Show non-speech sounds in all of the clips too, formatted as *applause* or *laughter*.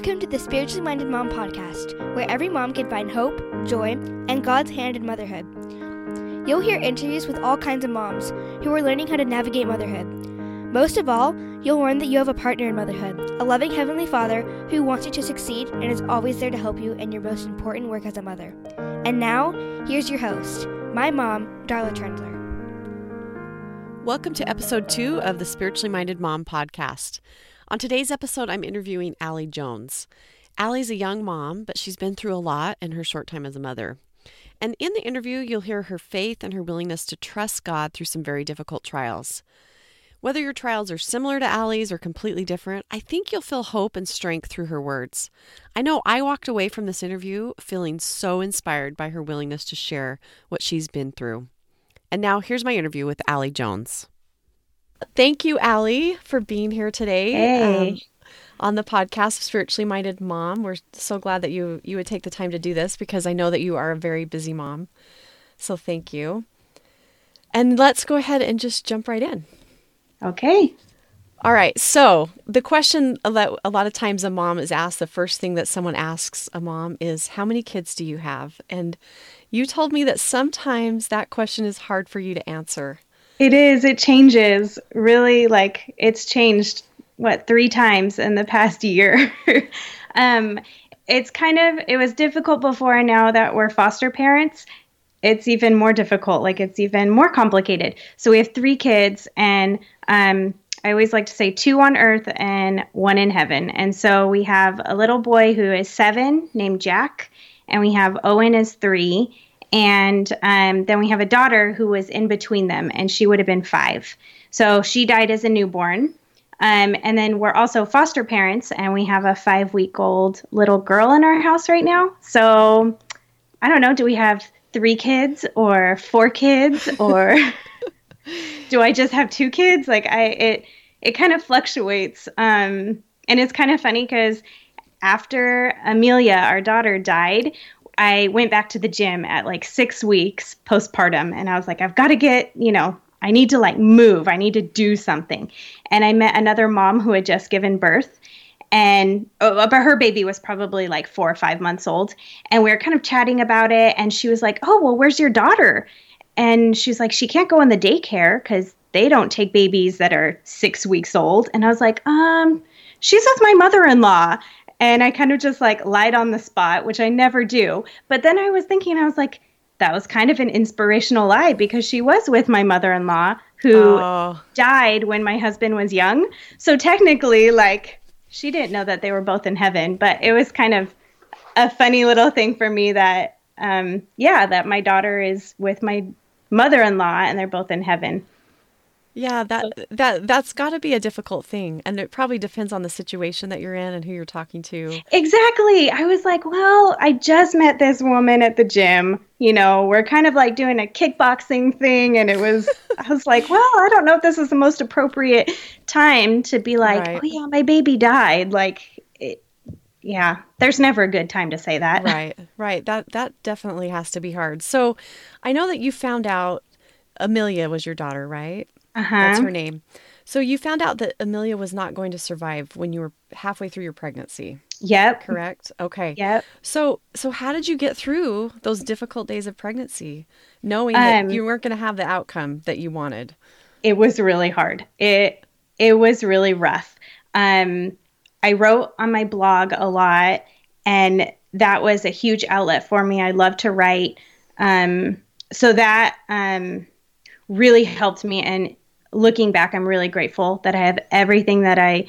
Welcome to the Spiritually Minded Mom podcast, where every mom can find hope, joy, and God's hand in motherhood. You'll hear interviews with all kinds of moms who are learning how to navigate motherhood. Most of all, you'll learn that you have a partner in motherhood, a loving Heavenly Father who wants you to succeed and is always there to help you in your most important work as a mother. And now, here's your host, my mom, Darla Trendler. Welcome to episode two of the Spiritually Minded Mom podcast. On today's episode, I'm interviewing Allie Jones. Allie's a young mom, but she's been through a lot in her short time as a mother. And in the interview, you'll hear her faith and her willingness to trust God through some very difficult trials. Whether your trials are similar to Allie's or completely different, I think you'll feel hope and strength through her words. I know I walked away from this interview feeling so inspired by her willingness to share what she's been through. And now here's my interview with Allie Jones. Thank you, Allie, for being here today. Hey. Um, on the podcast Spiritually Minded Mom. We're so glad that you you would take the time to do this because I know that you are a very busy mom. So thank you. And let's go ahead and just jump right in. Okay. All right. So, the question that a lot of times a mom is asked, the first thing that someone asks a mom is, How many kids do you have? And you told me that sometimes that question is hard for you to answer. It is. It changes. Really, like it's changed what three times in the past *laughs* year. um, it's kind of it was difficult before, and now that we're foster parents, it's even more difficult. Like it's even more complicated. So we have three kids, and um, I always like to say two on earth and one in heaven. And so we have a little boy who is seven named Jack, and we have Owen is three, and um, then we have a daughter who was in between them, and she would have been five. So she died as a newborn. Um, and then we're also foster parents, and we have a five week old little girl in our house right now. So I don't know, do we have three kids or four kids *laughs* or do I just have two kids? Like I it it kind of fluctuates. Um, and it's kind of funny because after Amelia, our daughter, died, I went back to the gym at like six weeks postpartum, and I was like, I've got to get, you know, I need to like move, I need to do something. And I met another mom who had just given birth, and oh, but her baby was probably like four or five months old, and we were kind of chatting about it, and she was like, "Oh, well, where's your daughter?" And she's like, "She can't go in the daycare because they don't take babies that are six weeks old." And I was like, "Um." She's with my mother in law. And I kind of just like lied on the spot, which I never do. But then I was thinking, I was like, that was kind of an inspirational lie because she was with my mother in law who Oh. died when my husband was young. So technically, like, she didn't know that they were both in heaven, but it was kind of a funny little thing for me that, um, yeah, that my daughter is with my mother in law and they're both in heaven. Yeah, that that that's got to be a difficult thing, and it probably depends on the situation that you're in and who you're talking to. Exactly. I was like, well, I just met this woman at the gym. You know, we're kind of like doing a kickboxing thing. And it was, I was like, well, I don't know if this is the most appropriate time to be like, Right. oh, yeah, my baby died. Like, it, yeah, there's never a good time to say that. *laughs* Right, right. That that definitely has to be hard. So, I know that you found out Amelia was your daughter, right? Uh-huh. That's her name. So you found out that Amelia was not going to survive when you were halfway through your pregnancy, Yep. correct? Okay. Yep. So so how did you get through those difficult days of pregnancy, knowing that Um, you weren't going to have the outcome that you wanted? it was really hard. It it was really rough. Um, I wrote on my blog a lot, and that was a huge outlet for me. I love to write, um, so that um, really helped me. And looking back, I'm really grateful that I have everything that I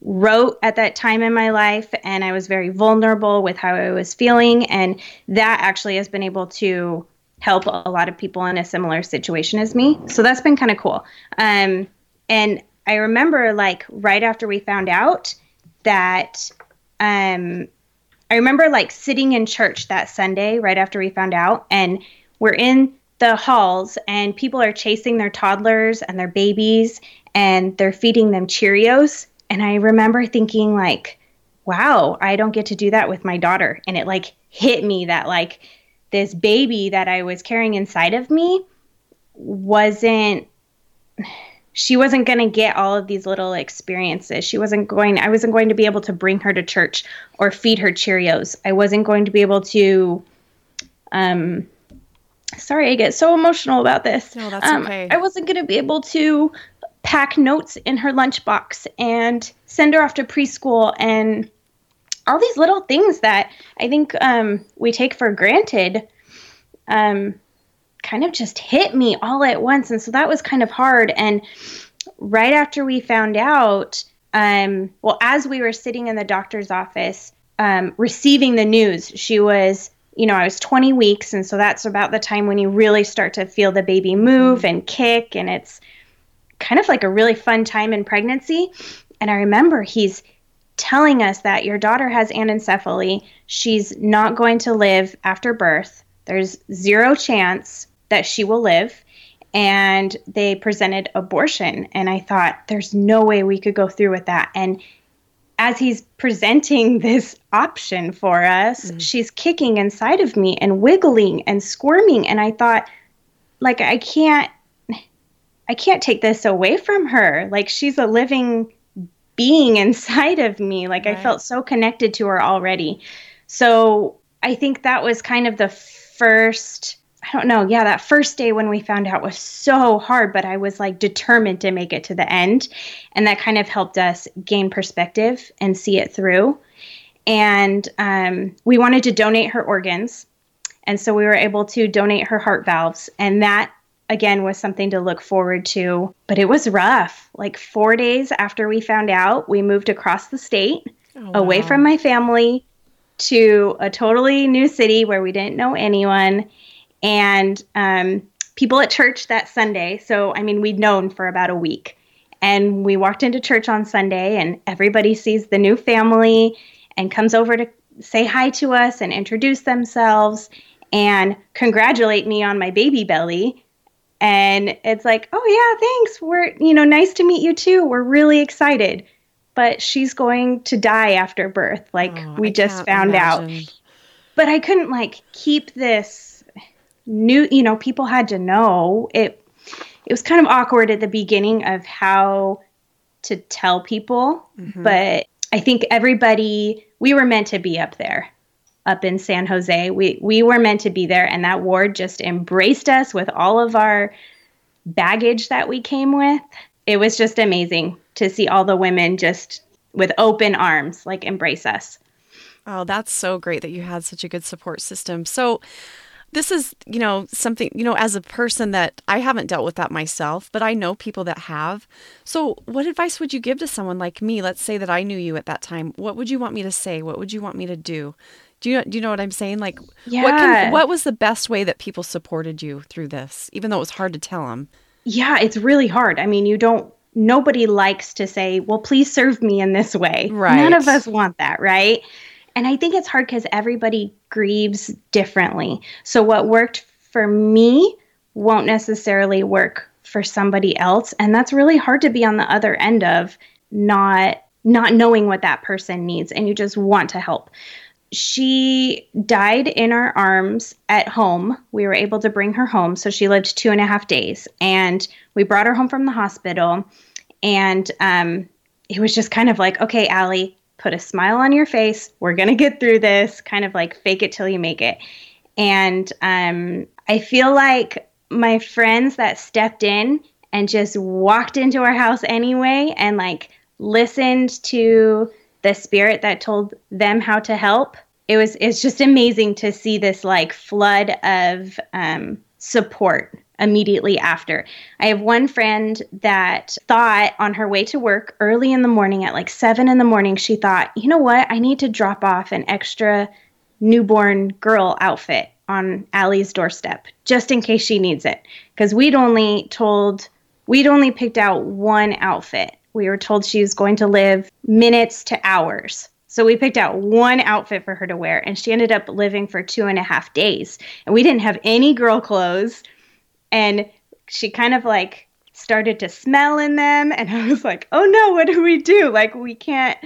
wrote at that time in my life and I was very vulnerable with how I was feeling and that actually has been able to help a lot of people in a similar situation as me. So that's been kind of cool. Um and I remember like right after we found out that um I remember like sitting in church that Sunday right after we found out and we're in the halls and people are chasing their toddlers and their babies and they're feeding them Cheerios and I remember thinking like wow, I don't get to do that with my daughter and it like hit me that like this baby that I was carrying inside of me wasn't she wasn't going to get all of these little experiences. She wasn't going, I wasn't going to be able to bring her to church or feed her Cheerios. I wasn't going to be able to, um, sorry, I get so emotional about this. No, that's um, okay. I wasn't going to be able to pack notes in her lunchbox and send her off to preschool and all these little things that I think um, we take for granted. Um, kind of just hit me all at once. And so that was kind of hard. And right after we found out, um, well, as we were sitting in the doctor's office um, receiving the news, she was, you know, I was 20 weeks. And so that's about the time when you really start to feel the baby move mm-hmm. and kick. And it's kind of like a really fun time in pregnancy. And I remember he's telling us that your daughter has anencephaly. She's not going to live after birth. There's zero chance that she will live. And they presented abortion. And I thought, there's no way we could go through with that. And as he's presenting this option for us, mm. she's kicking inside of me and wiggling and squirming. And I thought, like, I can't. I can't take this away from her. Like she's a living being *laughs* inside of me. Like right. I felt so connected to her already. So I think that was kind of the first I don't know. Yeah, that first day when we found out was so hard, but I was like determined to make it to the end. And that kind of helped us gain perspective and see it through. And um, we wanted to donate her organs. And so we were able to donate her heart valves. And that, again, was something to look forward to. But it was rough. Like four days after we found out, we moved across the state, oh, away wow. from my family, to a totally new city where we didn't know anyone and um, people at church that Sunday. So, I mean, we'd known for about a week. And we walked into church on Sunday, and everybody sees the new family and comes over to say hi to us and introduce themselves and congratulate me on my baby belly. And it's like, oh, yeah, thanks. We're, you know, nice to meet you too. We're really excited. But she's going to die after birth. Like, oh, we I just found imagine. out. But I couldn't, like, keep this knew you know people had to know. It it was kind of awkward at the beginning of how to tell people mm-hmm. but i think everybody we were meant to be up there up in san jose. We we were meant to be there and that ward just embraced us with all of our baggage that we came with. It was just amazing to see all the women just with open arms like embrace us. Oh that's so great that you had such a good support system. So this is, you know, something, you know, as a person that I haven't dealt with that myself, but I know people that have. So, what advice would you give to someone like me? Let's say that I knew you at that time. What would you want me to say? What would you want me to do? Do you do you know what I'm saying? Like, yeah. what can, what was the best way that people supported you through this, even though it was hard to tell them? Yeah, it's really hard. I mean, you don't. Nobody likes to say, "Well, please serve me in this way." Right. None of us want that, right? And I think it's hard because everybody grieves differently. So what worked for me won't necessarily work for somebody else. And that's really hard to be on the other end of not not knowing what that person needs and you just want to help. She died in our arms at home. We were able to bring her home. So she lived two and a half days. And we brought her home from the hospital. And um, it was just kind of like, okay, Allie, put a smile on your face. We're going to get through this, kind of like fake it till you make it. And um, I feel like my friends that stepped in and just walked into our house anyway and like listened to the spirit that told them how to help. It was it's just amazing to see this like flood of um, support immediately after. I have one friend that thought on her way to work early in the morning at like seven in the morning, she thought, you know what? I need to drop off an extra newborn girl outfit on Allie's doorstep just in case she needs it. Because we'd only told, we'd only picked out one outfit. We were told she was going to live minutes to hours. So we picked out one outfit for her to wear, and she ended up living for two and a half days. And we didn't have any girl clothes and she kind of like started to smell in them *laughs* and i was like oh no what do we do like we can't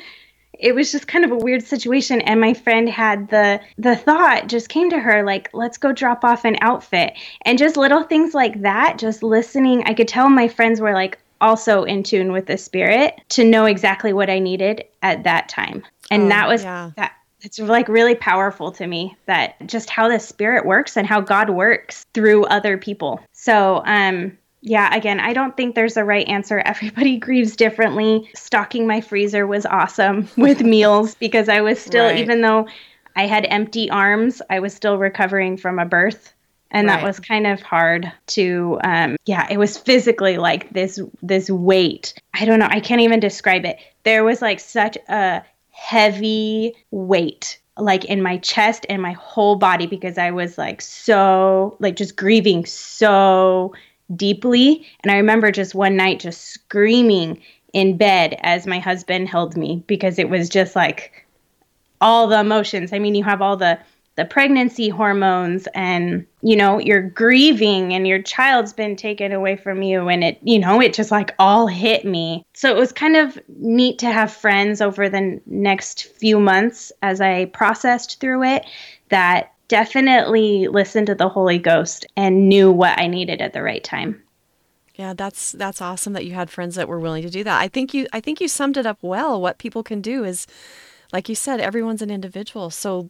it was just kind of a weird situation and my friend had the the thought just came to her like let's go drop off an outfit and just little things like that just listening i could tell my friends were like also in tune with the spirit to know exactly what I needed at that time. And Oh, that was yeah. that it's like really powerful to me that just how the spirit works and how God works through other people. So, um yeah, again, I don't think there's a right answer. *laughs* Everybody grieves differently. Stocking my freezer was awesome *laughs* with meals because I was still Right. even though I had empty arms, I was still recovering from a birth and Right. that was kind of hard to um yeah it was physically like this this weight i don't know i can't even describe it there was like such a heavy weight like in my chest and my whole body because i was like so like just grieving so deeply and i remember just one night just screaming in bed as my husband held me because it was just like all the emotions. I mean, you have all the the pregnancy hormones and you know, you're grieving and your child's been taken away from you and it, you know, it just like all hit me. So it was kind of neat to have friends over the next few months as I processed through it that definitely listened to the Holy Ghost and knew what I needed at the right time. Yeah, that's that's awesome that you had friends that were willing to do that. I think you I think you summed it up well. What people can do is like you said everyone's an individual. So,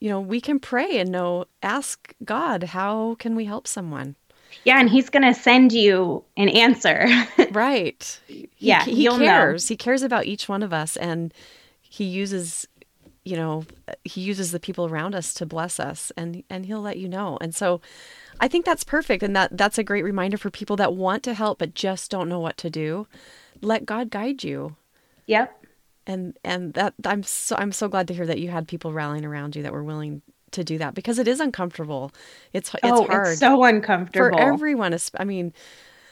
you know, we can pray and know ask God, how can we help someone? Yeah, and he's going to send you an answer. *laughs* Right. He, Yeah, he you'll know. cares. He cares about each one of us and he uses you know, he uses the people around us to bless us and and he'll let you know. And so I think that's perfect and that that's a great reminder for people that want to help but just don't know what to do. Let God guide you. yep. And and that I'm so I'm so glad to hear that you had people rallying around you that were willing to do that because it is uncomfortable. It's it's oh, hard it's so uncomfortable for everyone. I mean,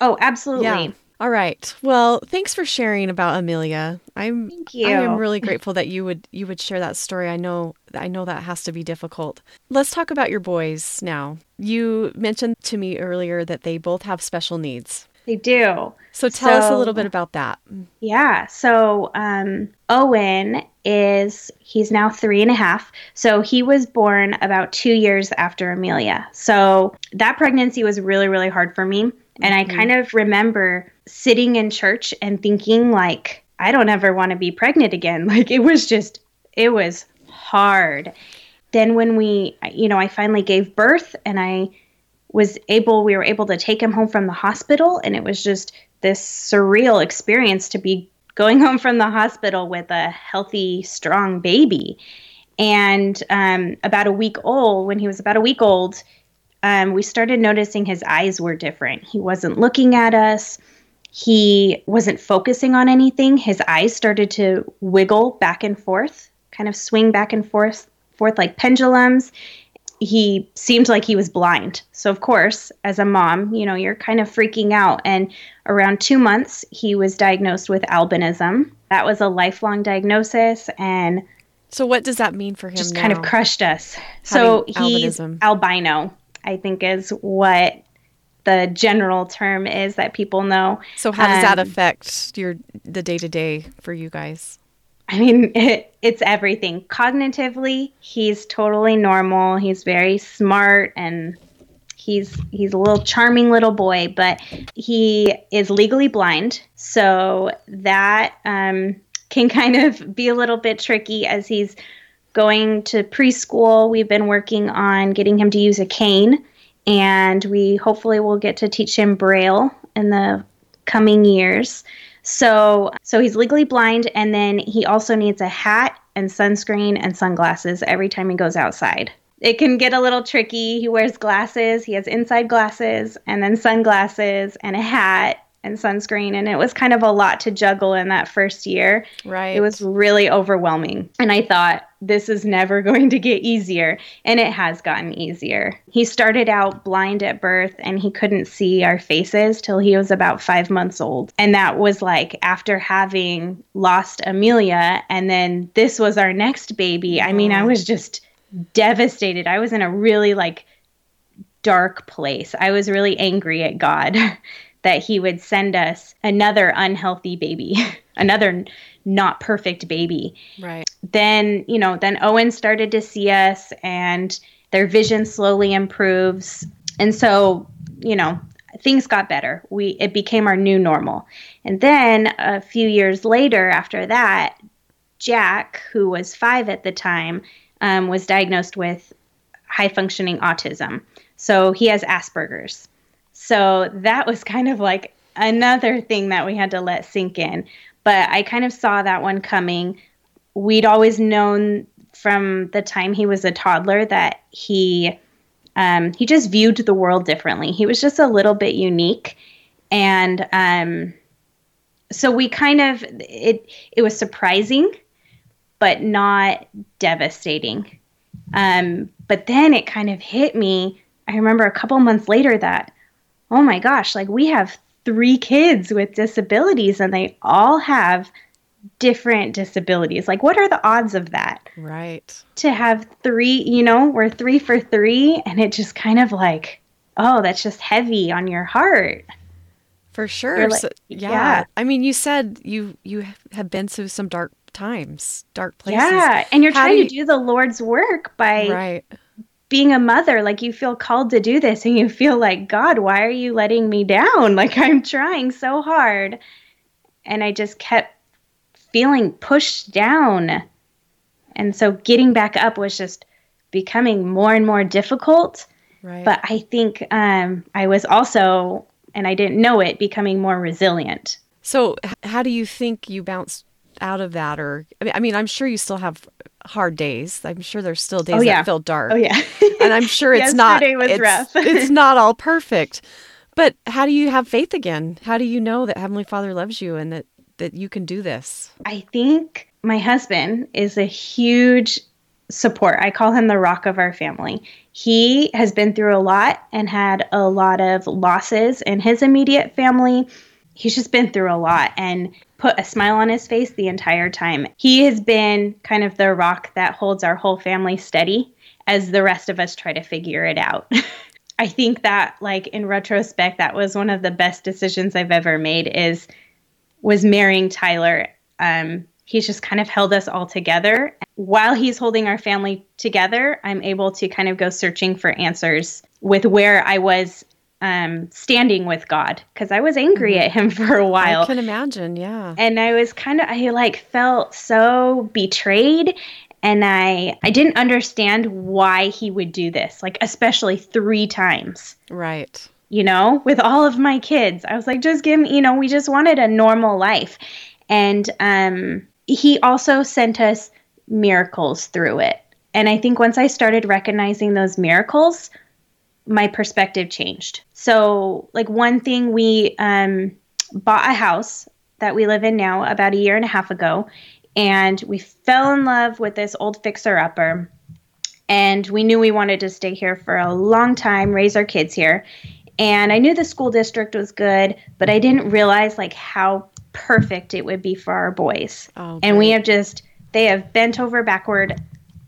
oh, absolutely. yeah. All right. Well, thanks for sharing about Amelia. I'm Thank you. I am really grateful that you would you would share that story. I know I know that has to be difficult. Let's talk about your boys now. You mentioned to me earlier that they both have special needs. They do. So tell us a little bit about that. Yeah. So um, Owen is he's now three and a half. So he was born about two years after Amelia. So that pregnancy was really really hard for me, and I kind of remember sitting in church and thinking like I don't ever want to be pregnant again. *laughs* Like it was just it was hard. Then when we you know I finally gave birth and I was able we were able to take him home from the hospital and it was just this surreal experience to be going *laughs* home from the hospital with a healthy strong baby. And um, about a week old when he was about a week old um, we started noticing his eyes were different. He wasn't looking at us. He wasn't focusing on anything. His eyes started to wiggle back and forth kind of swing back and forth forth like pendulums he seemed like he was blind. So, of course, as a mom, you know, you're kind of freaking out. And around two months, he was diagnosed with albinism. That was a lifelong diagnosis and So what does that mean for him just now? kind of crushed us. So, he's albinism. albino, I think is what the general term is that people know. so how does that um, affect your the day to day for you guys? I mean, *laughs* it, it's everything. Cognitively, he's totally normal. He's very smart and he's he's a little charming little boy, but he is legally blind. So that um, *laughs* can kind of be a little bit tricky as he's going to preschool. We've been working on getting him to use a cane, and we hopefully will get to teach him Braille in the coming years. So, so he's legally blind, and then he also needs a hat and sunscreen and sunglasses every time he goes outside. It can get a little tricky. He wears glasses. He has inside glasses, and then sunglasses and a hat and sunscreen, and it was kind of a lot to juggle in that first year. Right. It was really overwhelming. And I thought, this is never *laughs* going to get easier. And it has gotten easier. He started out blind at birth and he couldn't see our faces till he was about five months old. And that was like after having lost Amelia. And then this was our next baby. I mean, I was just devastated. I was in a really like dark place. I was really angry at God *laughs* that he would send us another unhealthy baby, *laughs* another not perfect baby. right. Then, you know, then Owen started to see us and their vision slowly improves. And so, you know, things got better. We it became our new normal. And then a few years later after that, Jack, who was 5 at the time, um, was diagnosed with high functioning autism. So he has Asperger's. So that was kind of like another thing that we had to let sink in. But I kind of saw that one coming. We'd always known from the time he was a toddler that he um, he just viewed the world differently. He was just a little bit unique, and um, so we kind of it it was surprising, but not devastating. Um, but then it kind of hit me. I remember a couple months later that, oh my gosh, like we have three kids with disabilities and they all have different disabilities. Like, what are the odds of that? Right. To have three, you know, we're three for three, and it just kind of like, oh, that's just heavy on your heart. For sure. Like, so, yeah. yeah. I mean, you said you you have been through some dark times, dark places. Yeah, and you're How trying you... to do the Lord's work by right being a mother, like you feel called to do this and you feel like, God, why are you letting me down? *laughs* Like I'm trying so hard. And I just kept feeling pushed down. And so getting back up was just becoming more and more difficult. Right. But I think um, I was also, and I didn't know it, becoming more resilient. So, how do you think you bounced out of that? Or, I mean, I'm sure you still have hard days. I'm sure there's still oh, days oh, yeah. that feel dark. Oh yeah. and I'm sure it's *laughs* not was it's, rough. *laughs* it's not all perfect. But how do you have faith again? How do you know that Heavenly Father loves you and that that you can do this? I think my husband is a huge support. I call him the rock of our family. He has been through a lot and had a lot of losses in his immediate family. He's just been through a lot and put a smile on his face the entire time. He has been kind of the rock that holds our whole family steady as the rest of us try to figure it out. *laughs* I think that like in retrospect that was one of the best decisions I've ever made is was marrying Tyler. Um, he's just kind of held us all together. While he's holding our family together, I'm able to kind of go searching for answers with where I was um, standing with God because I was angry mm-hmm. at him *laughs* for a while. I can imagine, yeah. And I was kind of, I like felt so betrayed and I I didn't understand why he would do this, like especially three times. Right. You know, with all of my kids, I was like, just give me, you know, we just wanted a normal life, and um, he also sent us miracles through it. And I think once I started recognizing those miracles, my perspective changed. So, like one thing, we um, bought a house that we live in now about a year and a half ago, and we fell in love with this old fixer upper. And we knew we wanted to stay here for a long time, raise our kids here. And I knew the school district was good, but I didn't realize like how perfect it would be for our boys. Oh, and we have just they have bent over backward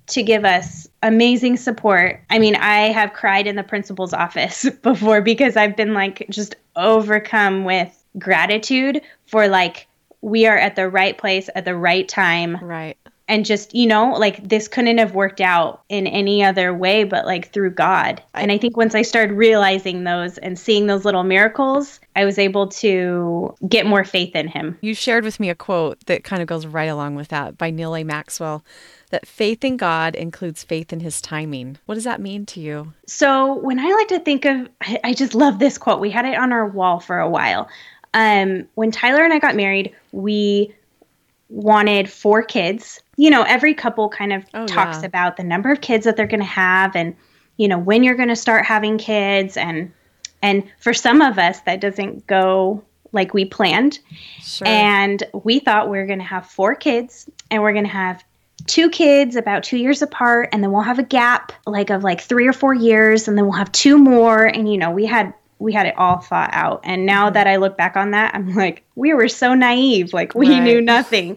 to give us amazing support. I mean, I have cried in the principal's office *laughs* before because I've been like just overcome with gratitude for like we are at the right place at the right time. Right. And just, you know, like this couldn't have worked out in any other way but like through God. I, and I think once I started realizing those and seeing those little miracles, I was able to get more faith in Him. You shared with me a quote that kind of goes right along with that by Neal A. Maxwell that faith in God includes faith in his timing. What does that mean to you? So, when I like to think of, I, I just love this quote. We had it on our wall for a while. Um, when Tyler and I got married, we wanted four kids. You know, every couple kind of oh, talks yeah. about the number of kids that they're going to have and, you know, when you're going to start having kids. And, and for some of us, that doesn't go like we planned. Sure. And we thought we are going to have four kids and we're going to have two kids about two years apart and then we'll have a gap like of like three or four years and then we'll have two more and you know we had we had it all thought out and now mm-hmm. that i look back on that i'm like we were so naive like we right. knew nothing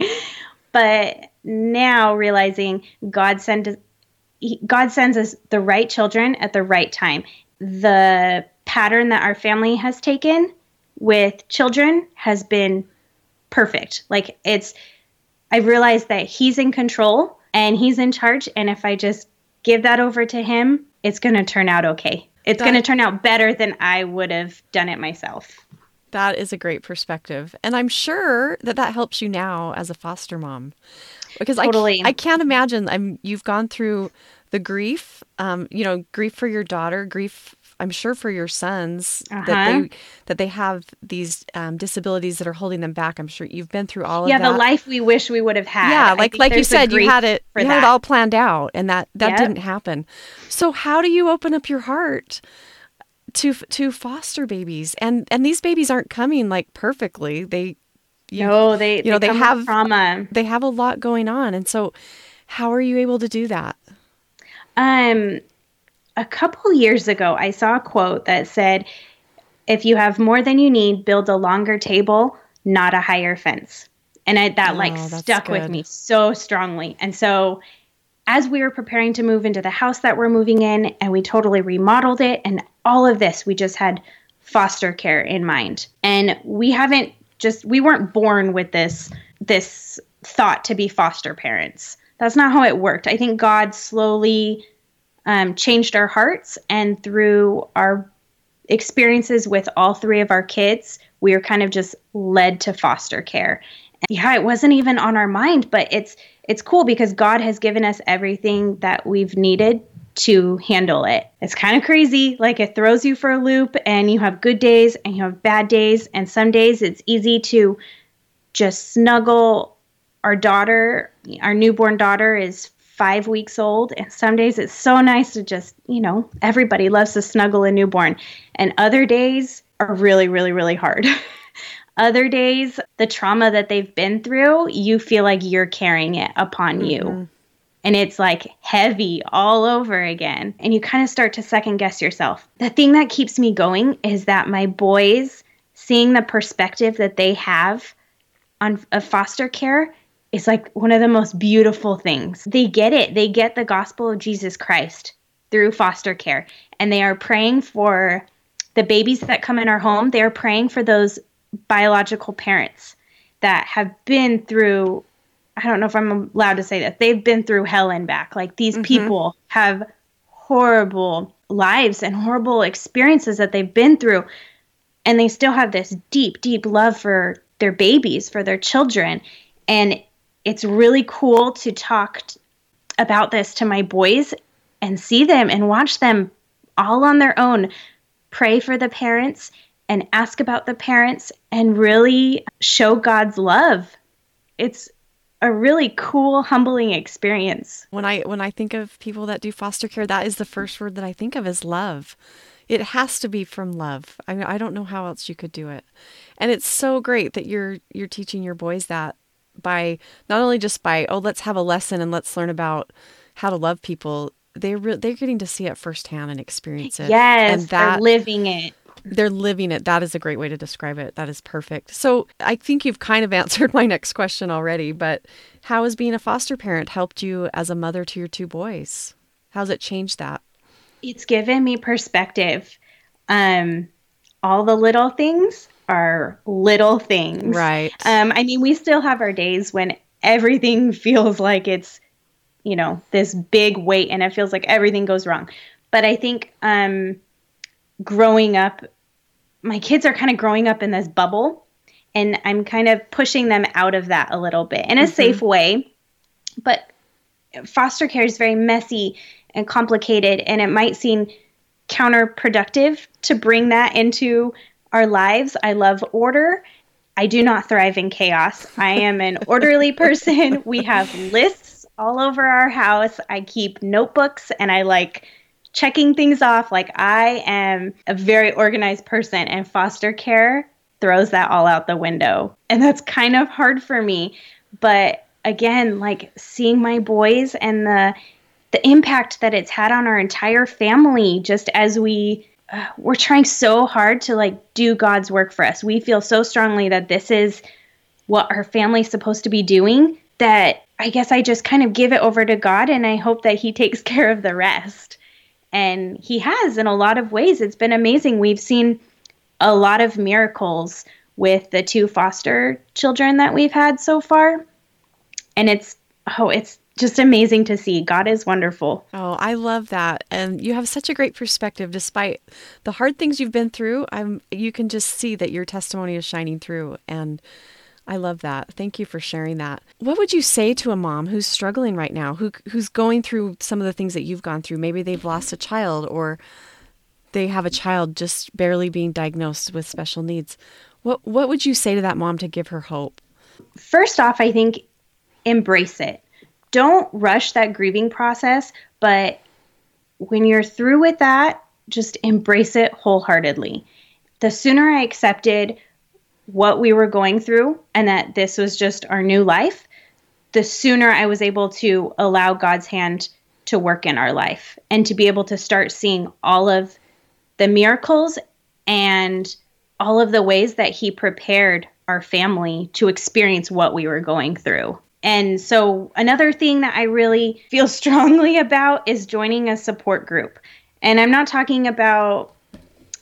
but now realizing god sent god sends us the right children at the right time the pattern that our family has taken with children has been perfect like it's I've realized that he's in control and he's in charge. And if I just give that over to him, it's going to turn out okay. it's going to turn out better than I would have done it myself. That is a great perspective. And I'm sure that that helps you now as a foster mom. Because totally. I, I can't imagine I'm you've gone through the grief, um, you know, grief for your daughter, grief I'm sure for your sons uh-huh. that they that they have these um, disabilities that are holding them back. I'm sure you've been through all yeah, of that. Yeah, the life we wish we would have had. Yeah, like like you said, you had it you had it all planned out, and that that yep. didn't happen. So how do you open up your heart? to to foster babies and and these babies aren't coming like perfectly they you, no they you know they, they have trauma they have a lot going on and so how are you able to do that um a couple years ago, I saw a quote that said, if you have more than you need, build a longer table, not a higher fence. And I, that oh, like stuck good. with me so strongly. And so as we were preparing to move into the house that we're moving in and we totally remodeled it and all of this, we just had foster care in mind. And we haven't just we weren't born with this this thought to be foster parents. That's not how it worked. I think God slowly um, changed our hearts, and through our experiences with all three of our kids, we were kind of just led to foster care. And yeah, it wasn't even on our mind, but it's it's cool because God has given us everything that we've needed to handle it. It's kind of crazy. Like it throws you for a loop and you have good days and you have bad days. And some days it's easy to just snuggle our daughter. Our newborn daughter is five weeks old. And some days it's so nice to just, you know, everybody loves to snuggle a newborn. And other days are really, really, really hard. *laughs* other days, the trauma that they've been through, you feel like you're carrying it upon mm-hmm. you. And it's like heavy all over again. And you kind of start to second guess yourself. The thing that keeps me going is that my boys, seeing the perspective that they have on of foster care, is like one of the most beautiful things. They get it. They get the gospel of Jesus Christ through foster care and they are praying for the babies that come in our home. They are praying for those biological parents that have been through I don't know if I'm allowed to say that. They've been through hell and back. Like these mm-hmm. people have horrible lives and horrible experiences that they've been through and they still have this deep deep love for their babies, for their children. And it's really cool to talk t- about this to my boys and see them and watch them all on their own pray for the parents and ask about the parents and really show God's love. It's a really cool humbling experience. When I when I think of people that do foster care, that is the first word that I think of is love. It has to be from love. I mean, I don't know how else you could do it. And it's so great that you're you're teaching your boys that by not only just by oh let's have a lesson and let's learn about how to love people they're re- they're getting to see it firsthand and experience it yes and that, living it they're living it that is a great way to describe it that is perfect so i think you've kind of *laughs* answered my next question already but how has being a foster parent helped you as a mother to your two boys how's it changed that it's given me perspective um all the little things are little things. Right. Um, I mean, we still have our days when everything *laughs* feels like it's, you know, this big weight and it feels like everything goes wrong. But I think um, growing up, my kids are kind of growing up in this bubble and I'm kind of pushing them out of that a little bit in a mm-hmm. safe way. But foster care is very messy and complicated, and it might seem counterproductive to bring that into our lives. I love order. I do not thrive in chaos. I am an *laughs* orderly person. We have lists all over our house. I keep notebooks and I like checking things off. Like I am a very organized person, and foster care throws that all out the window. And that's kind of hard for me. But again, like seeing my boys and the the impact that it's had on our entire family just as we uh, we're trying so hard to like do God's work for us. We feel so strongly that this is what our family's supposed to be doing that I guess I just kind of give it over to God and I hope that he takes *laughs* care of the rest. And he has in a lot of ways. It's been amazing. We've seen a lot of miracles with the two foster children that we've had so far. And it's oh, it's just amazing to see. God is wonderful. Oh, I love that. And you have such a great perspective despite the hard things you've been through. I'm you can just see that your testimony is shining through and I love that. Thank you for sharing that. What would you say to a mom who's struggling right now, who who's going through some of the things that you've gone through? Maybe they've lost a child or they have a child just barely being diagnosed with special needs. What what would you say to that mom to give her hope? First off, I think embrace it. Don't rush that grieving process, but when you're through with that, just embrace it wholeheartedly. The sooner I accepted what we were going through and that this was just our new life, the sooner I was able to allow God's hand to work in our life and to be able to start seeing all of the miracles and all of the ways that He prepared our family to experience what we were going through. And so, another thing that I really feel *laughs* strongly about is joining a support group. And I'm not talking about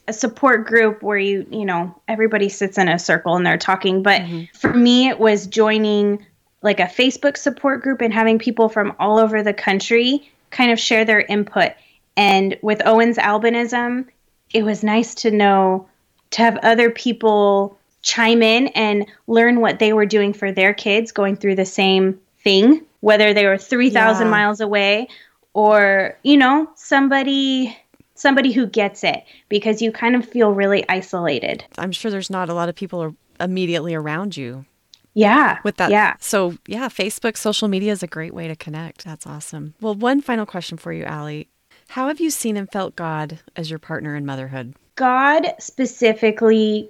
a support group where you, you know, everybody sits in a circle and they're talking. But mm-hmm. for me, it was joining like a Facebook support group and having people from all over the country kind of share their input. And with Owen's albinism, it was nice to know to have other people chime in and learn what they were doing for their kids going through the same thing, whether they were 3,000 yeah. miles away or, you know, somebody somebody who gets it because you kind of feel really isolated. I'm sure there's not a lot of people immediately around you. Yeah. With that. Yeah. So, yeah, Facebook, social media is a great way to connect. That's awesome. Well, one final question for you, Allie. How have you seen and felt God as your partner in motherhood? God specifically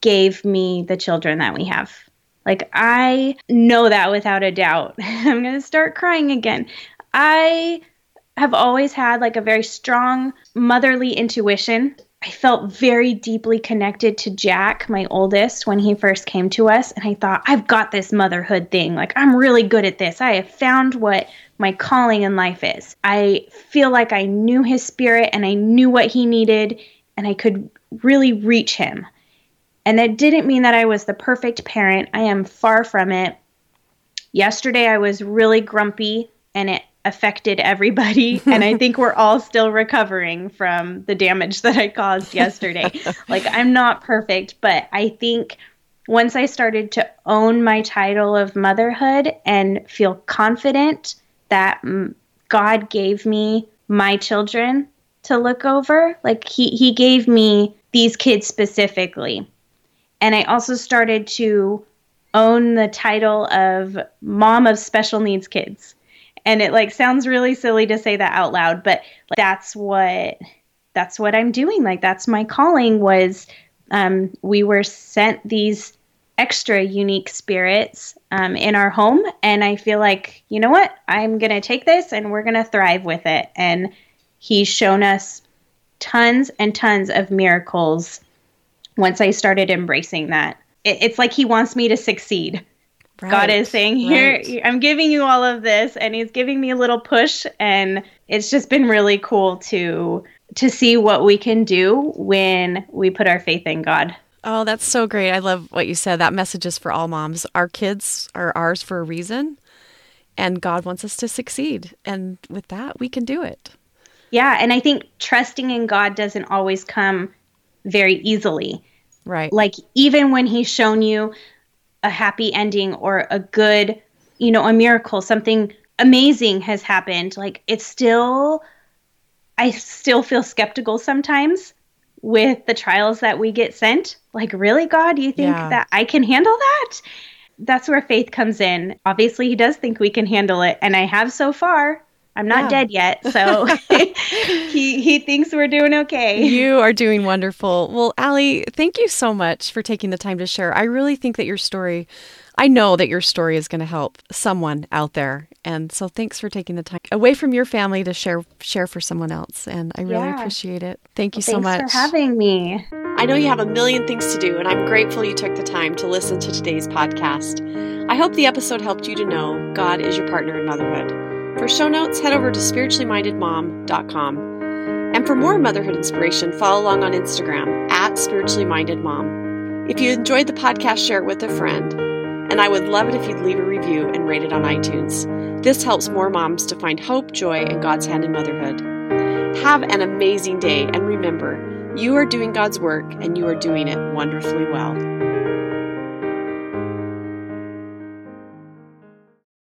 gave me the children that we have. Like, I know that without a doubt. *laughs* I'm going to start crying again. I have always had like a very strong motherly intuition. I felt very deeply connected to Jack, my oldest, when he first came to us. And I thought, I've got this motherhood thing. Like, I'm really good at this. I have found what my calling in life is. I feel like I knew his spirit and I knew what he needed and I could really reach him. And that didn't mean that I was the perfect parent. I am far from it. Yesterday, I was really grumpy and it affected everybody *laughs* and i think we're all still recovering from the damage that i caused yesterday. *laughs* Like i'm not perfect but i think once i started to own my title of motherhood and feel confident that god gave me my children to look over like he he gave me these kids specifically. And i also started to own the title of mom of special needs kids and it like sounds really silly to say that out loud but like, that's what that's what i'm doing. Like that's my calling was um, we were sent these extra unique spirits um, in our home. And i feel like you know what? I'm gonna take this and we're gonna thrive with it. And he's shown us tons and tons of miracles once i started embracing that. It, it's like he wants me to succeed Right, God is saying, Here, right. I'm giving you all of this, and He's giving me a little push. And it's just been really cool to to see what we can do when we put our faith in God. Oh, that's so great. I love what you said. That message is for all moms. Our kids are ours for a reason, and God wants us to succeed. And with that, we can do it. Yeah. And I think trusting in God doesn't always come very easily. Right. Like, even when He's shown you a happy ending or a good, you know, a miracle, something amazing has happened, like it's still, I still feel skeptical sometimes with the trials that we get sent. Like, really, God, you think yeah. that I can handle that? That's where faith comes in. Obviously, He does think we can handle it, and I have so far. I'm not yeah. dead yet, so *laughs* *laughs* he he thinks we're doing okay. You are doing wonderful. Well, Allie, thank you so much for taking the time to share. I really think that your story, I know that your story is going to help someone out there, and so thanks for taking the time away from your family to share share for someone else. And I really yeah. appreciate it. Thank you well, so much for having me. I know you have a million things to do, and I'm grateful you took the time to listen to today's podcast. I hope the episode helped you to know God is your partner in motherhood. For show notes, head over to spirituallymindedmom.com. And for more motherhood inspiration, follow along on Instagram at spirituallymindedmom. If you enjoyed the podcast, share it with a friend. and I would love it if you'd leave a review and rate it on iTunes. This helps more moms to find hope, joy, and God's hand in motherhood. Have an amazing day, and remember, you are doing God's work and you are doing it wonderfully well.